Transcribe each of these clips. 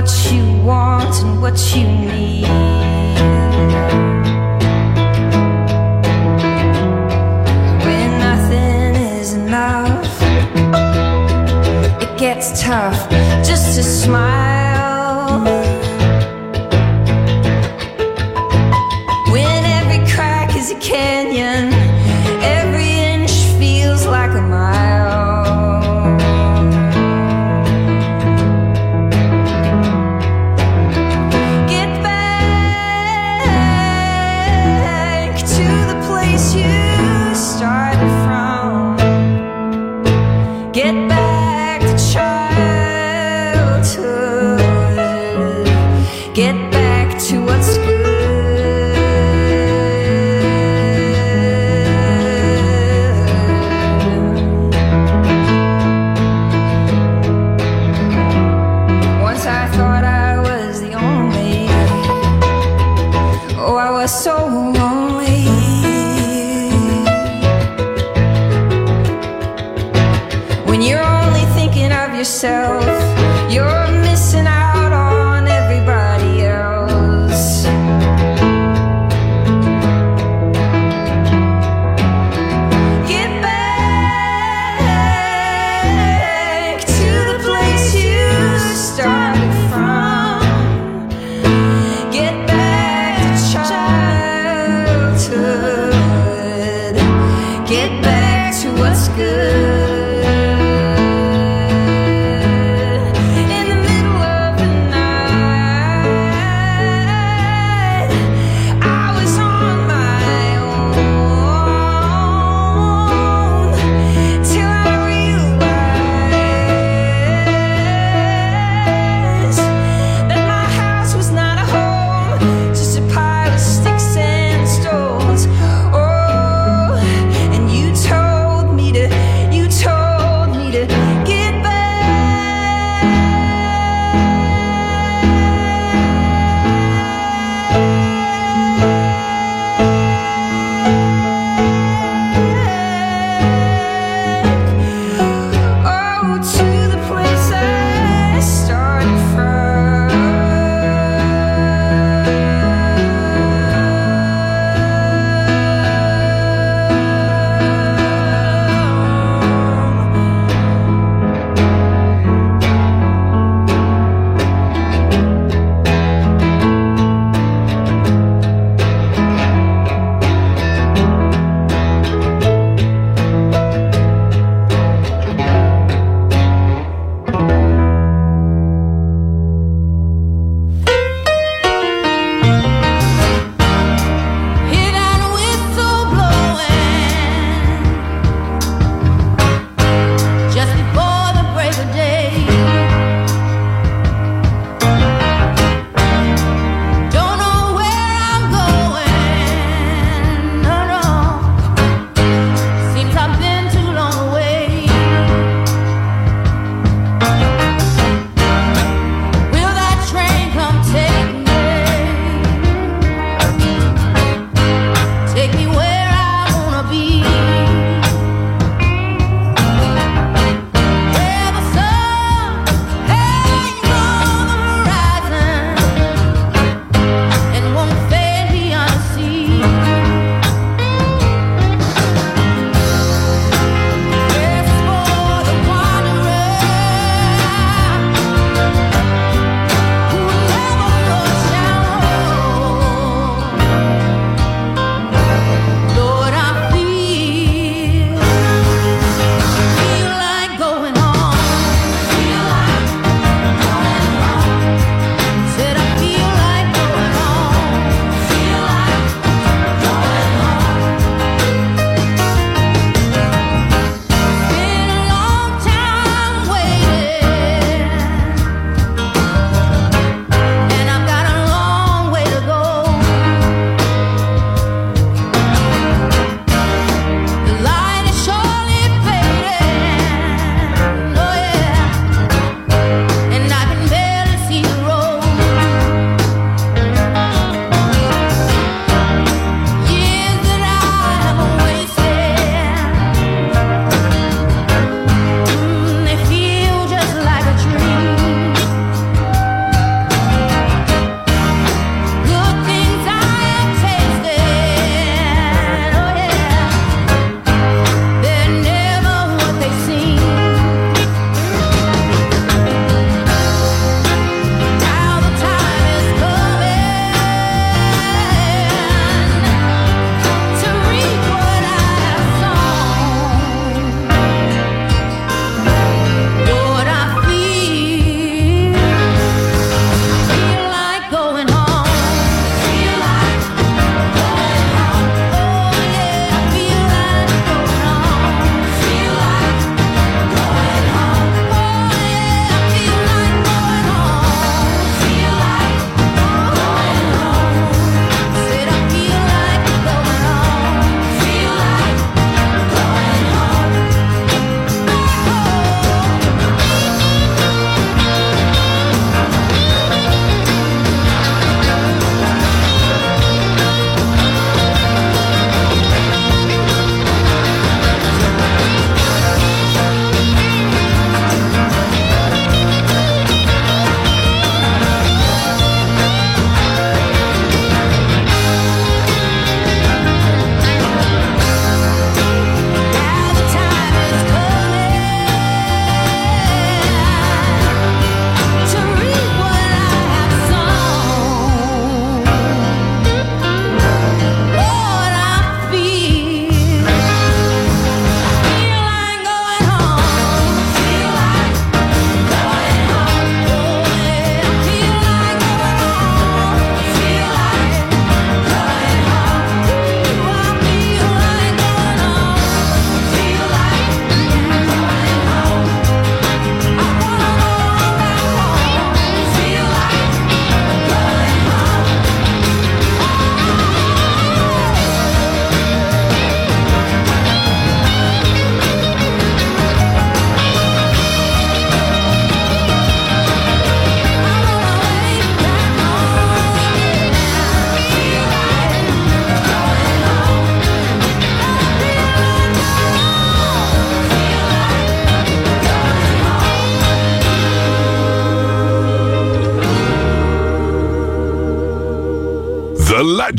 What you want and what you need. When nothing is enough it gets tough just to smile.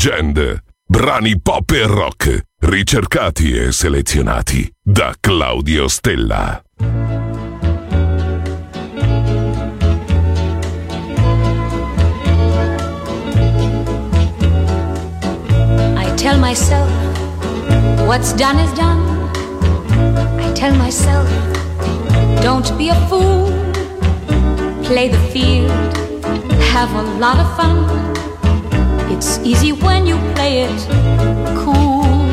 Legend. Brani pop e rock, ricercati e selezionati da Claudio Stella. I tell myself what's done is done. I tell myself don't be a fool. Play the field, have a lot of fun. It's easy when you play it cool.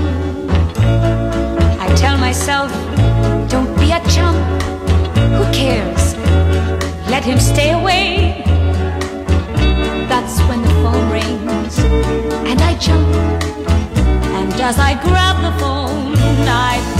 I tell myself, don't be a chump. Who cares? Let him stay away. That's when the phone rings and I jump. And as I grab the phone, I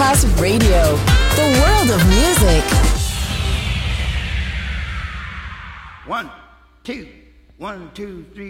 Class Radio, the world of music. One, two, one, two, three.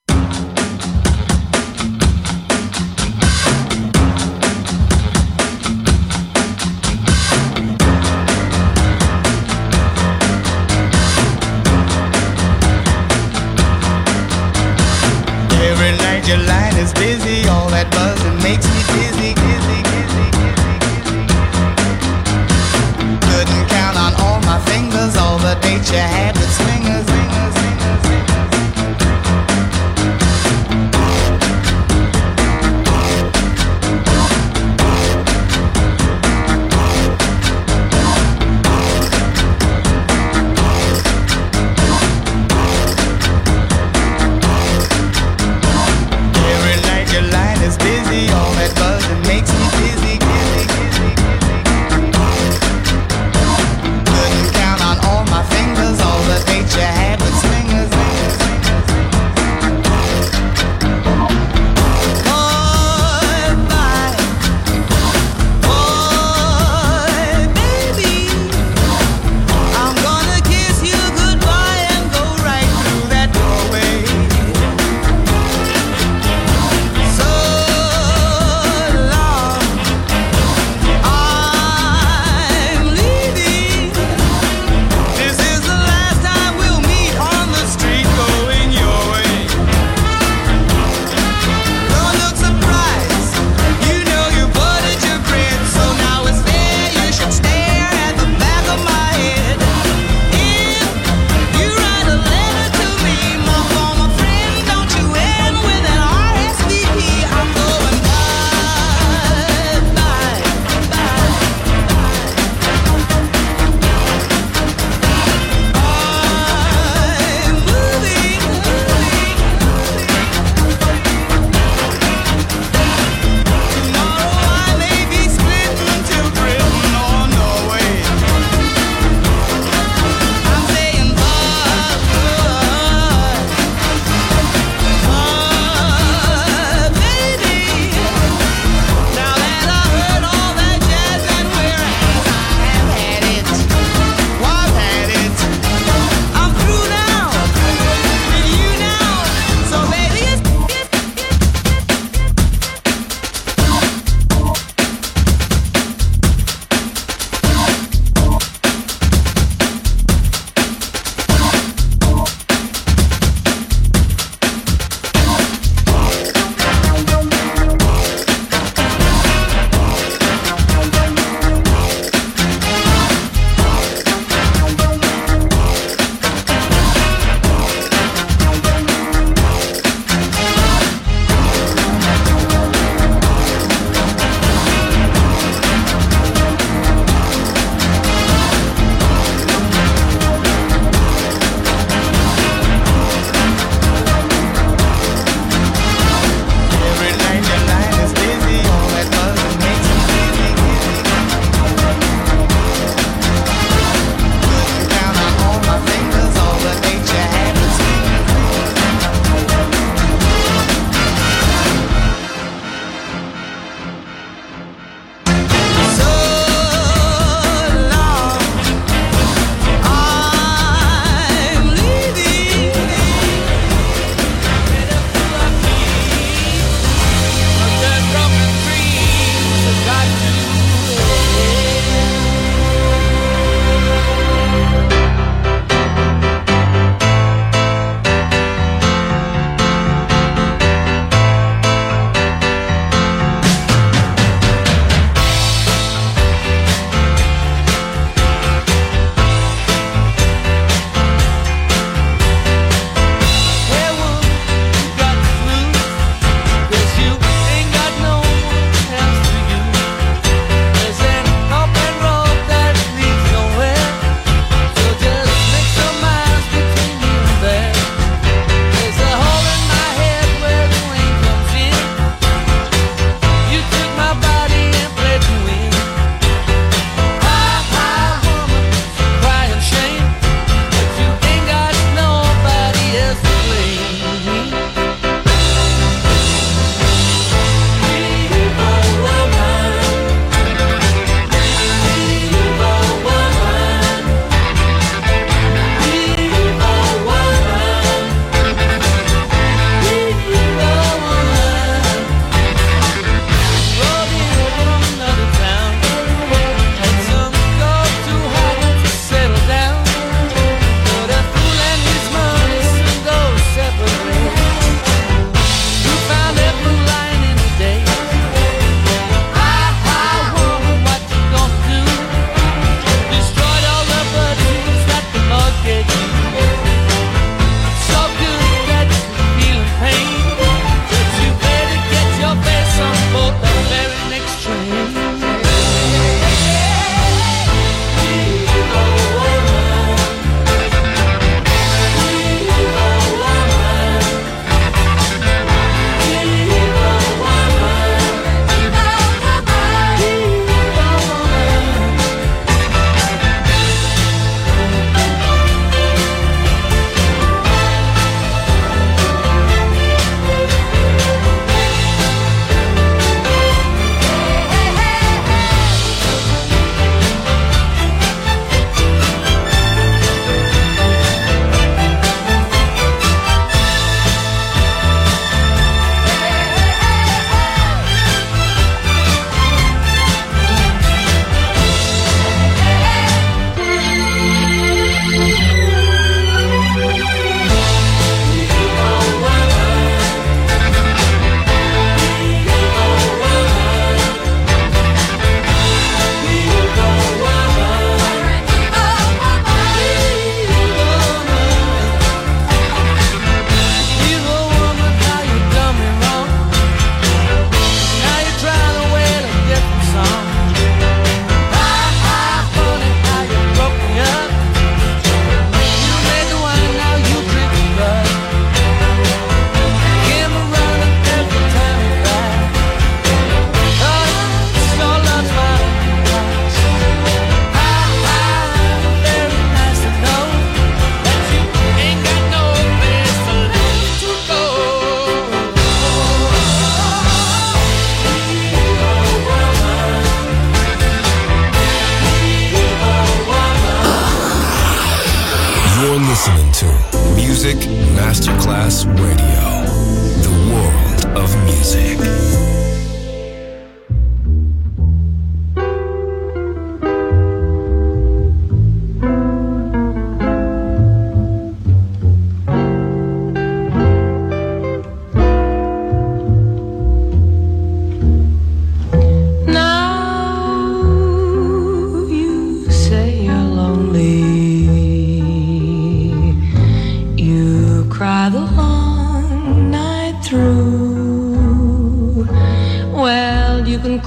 Your line is busy, all that buzzing makes me dizzy, dizzy, dizzy, dizzy, dizzy. Couldn't count on all my fingers, all the dates you had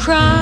cry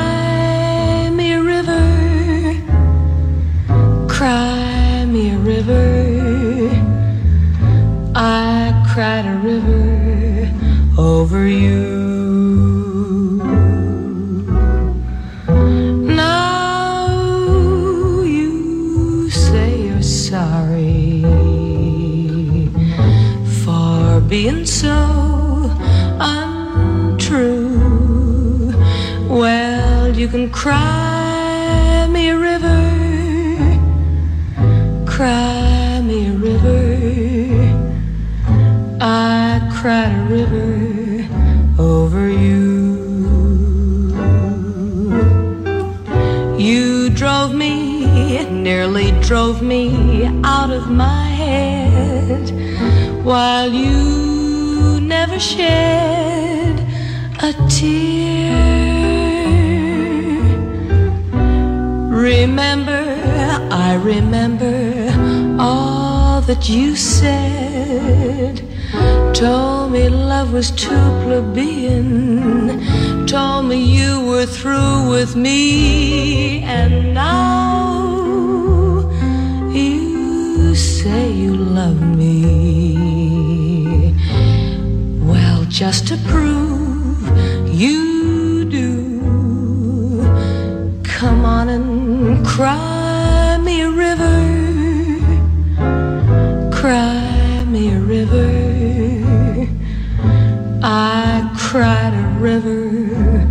cried a river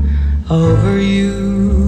over you.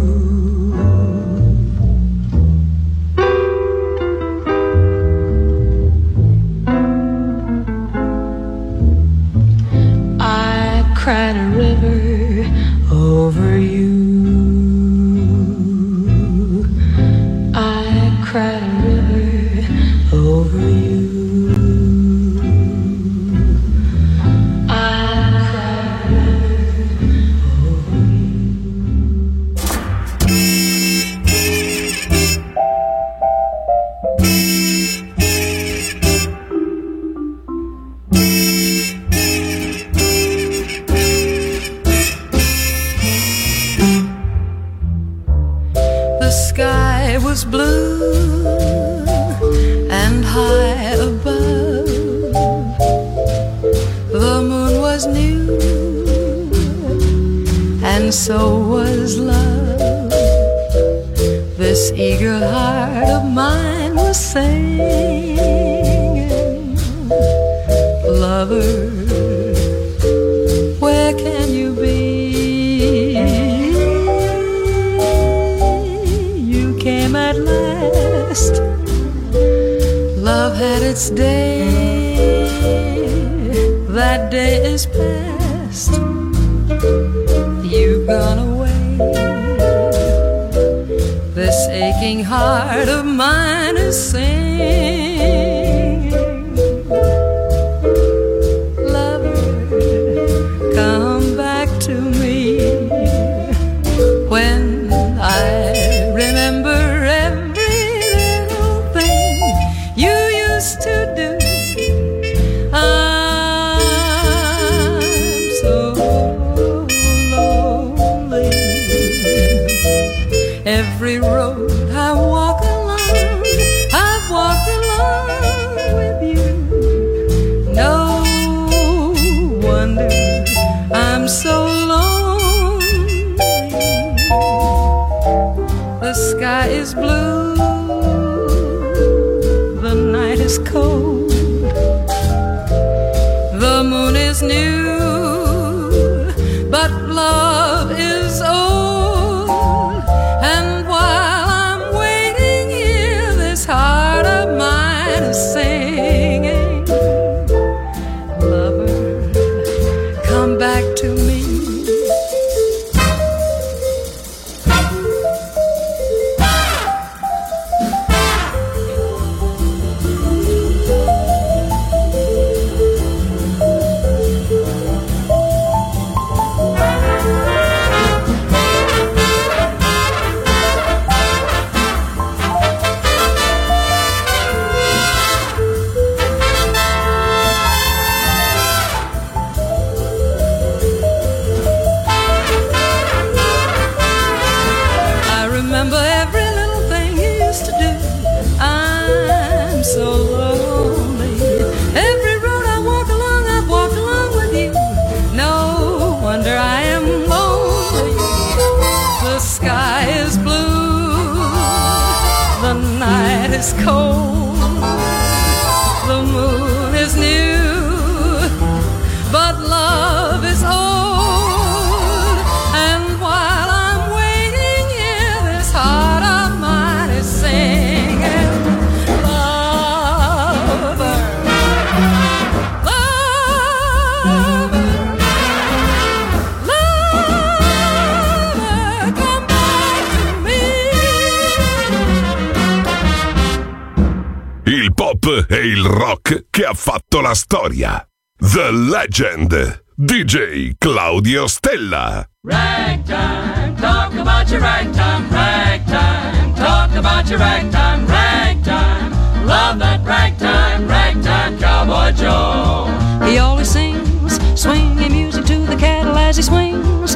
La storia. The Legend. DJ Claudio Stella. Ragtime, talk about your ragtime, ragtime, talk about your ragtime, ragtime. Love that ragtime, ragtime cowboy Joe. He always sings, swinging music to the cattle as he swings,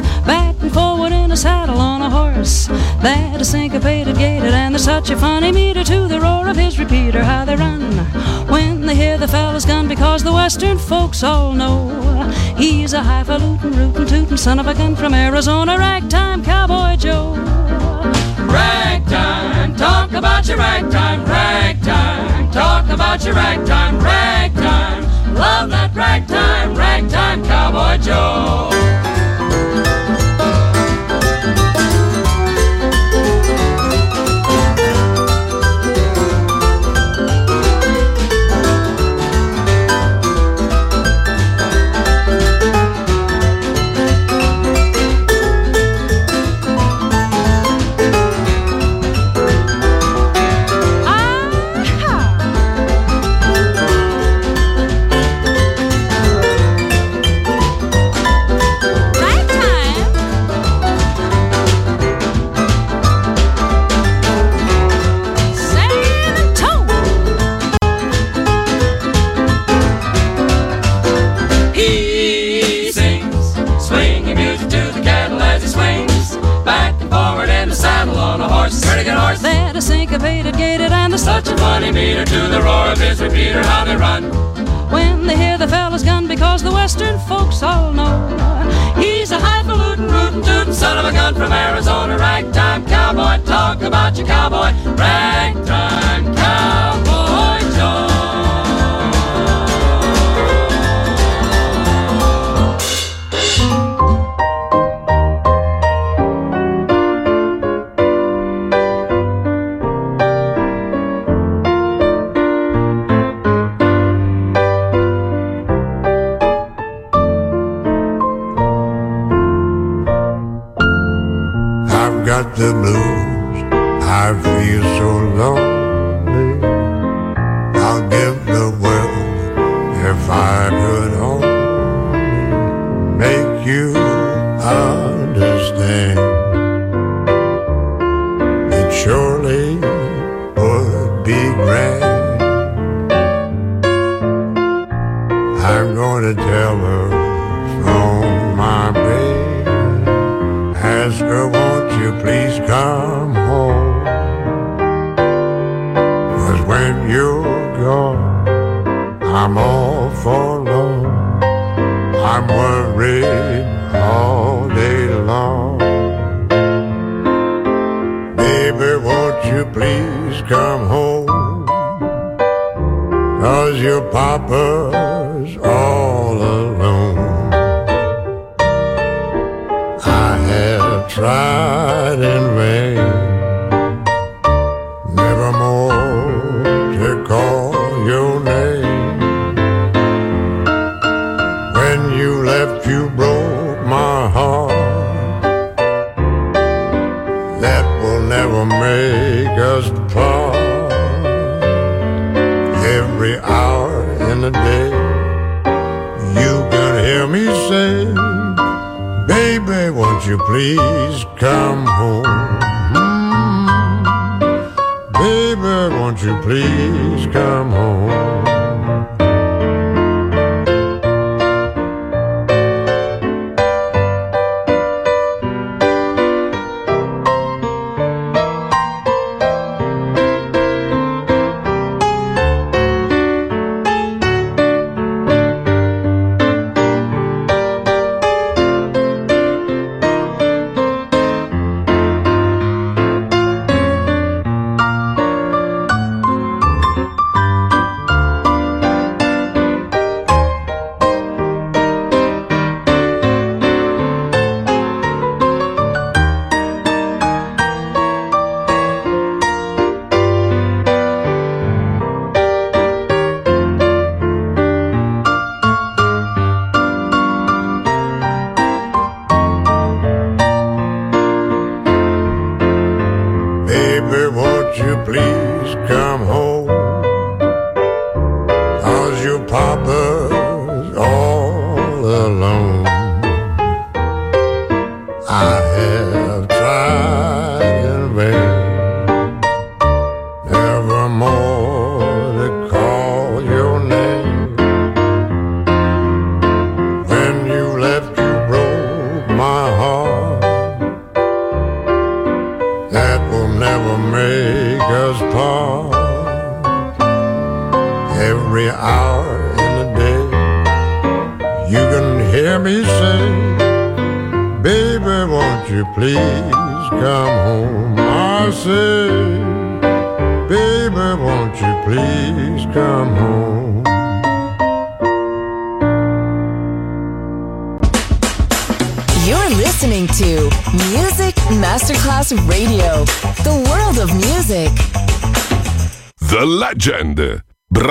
horse. That is syncopated, gaited, and there's such a funny meter to the roar of his repeater, how they run when they hear the fellow's gun, because the western folks all know he's a highfalutin, rootin', tootin' son of a gun from Arizona, ragtime cowboy Joe. Ragtime, talk about your ragtime, ragtime, talk about your ragtime, ragtime. Love that ragtime, ragtime cowboy Joe. Such a funny meter to the roar of his repeater, how they run. When they hear the fellow's gun, because the western folks all know he's a highfalutin, rootin', tootin' son of a gun from Arizona. Ragtime cowboy, talk about your cowboy. Ragtime cowboy tried please come home? Mm-hmm. Baby, won't you please come home?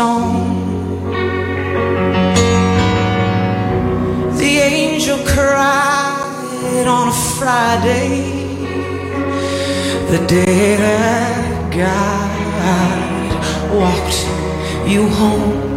stone. The angel cried on a Friday, the day that God walked you home.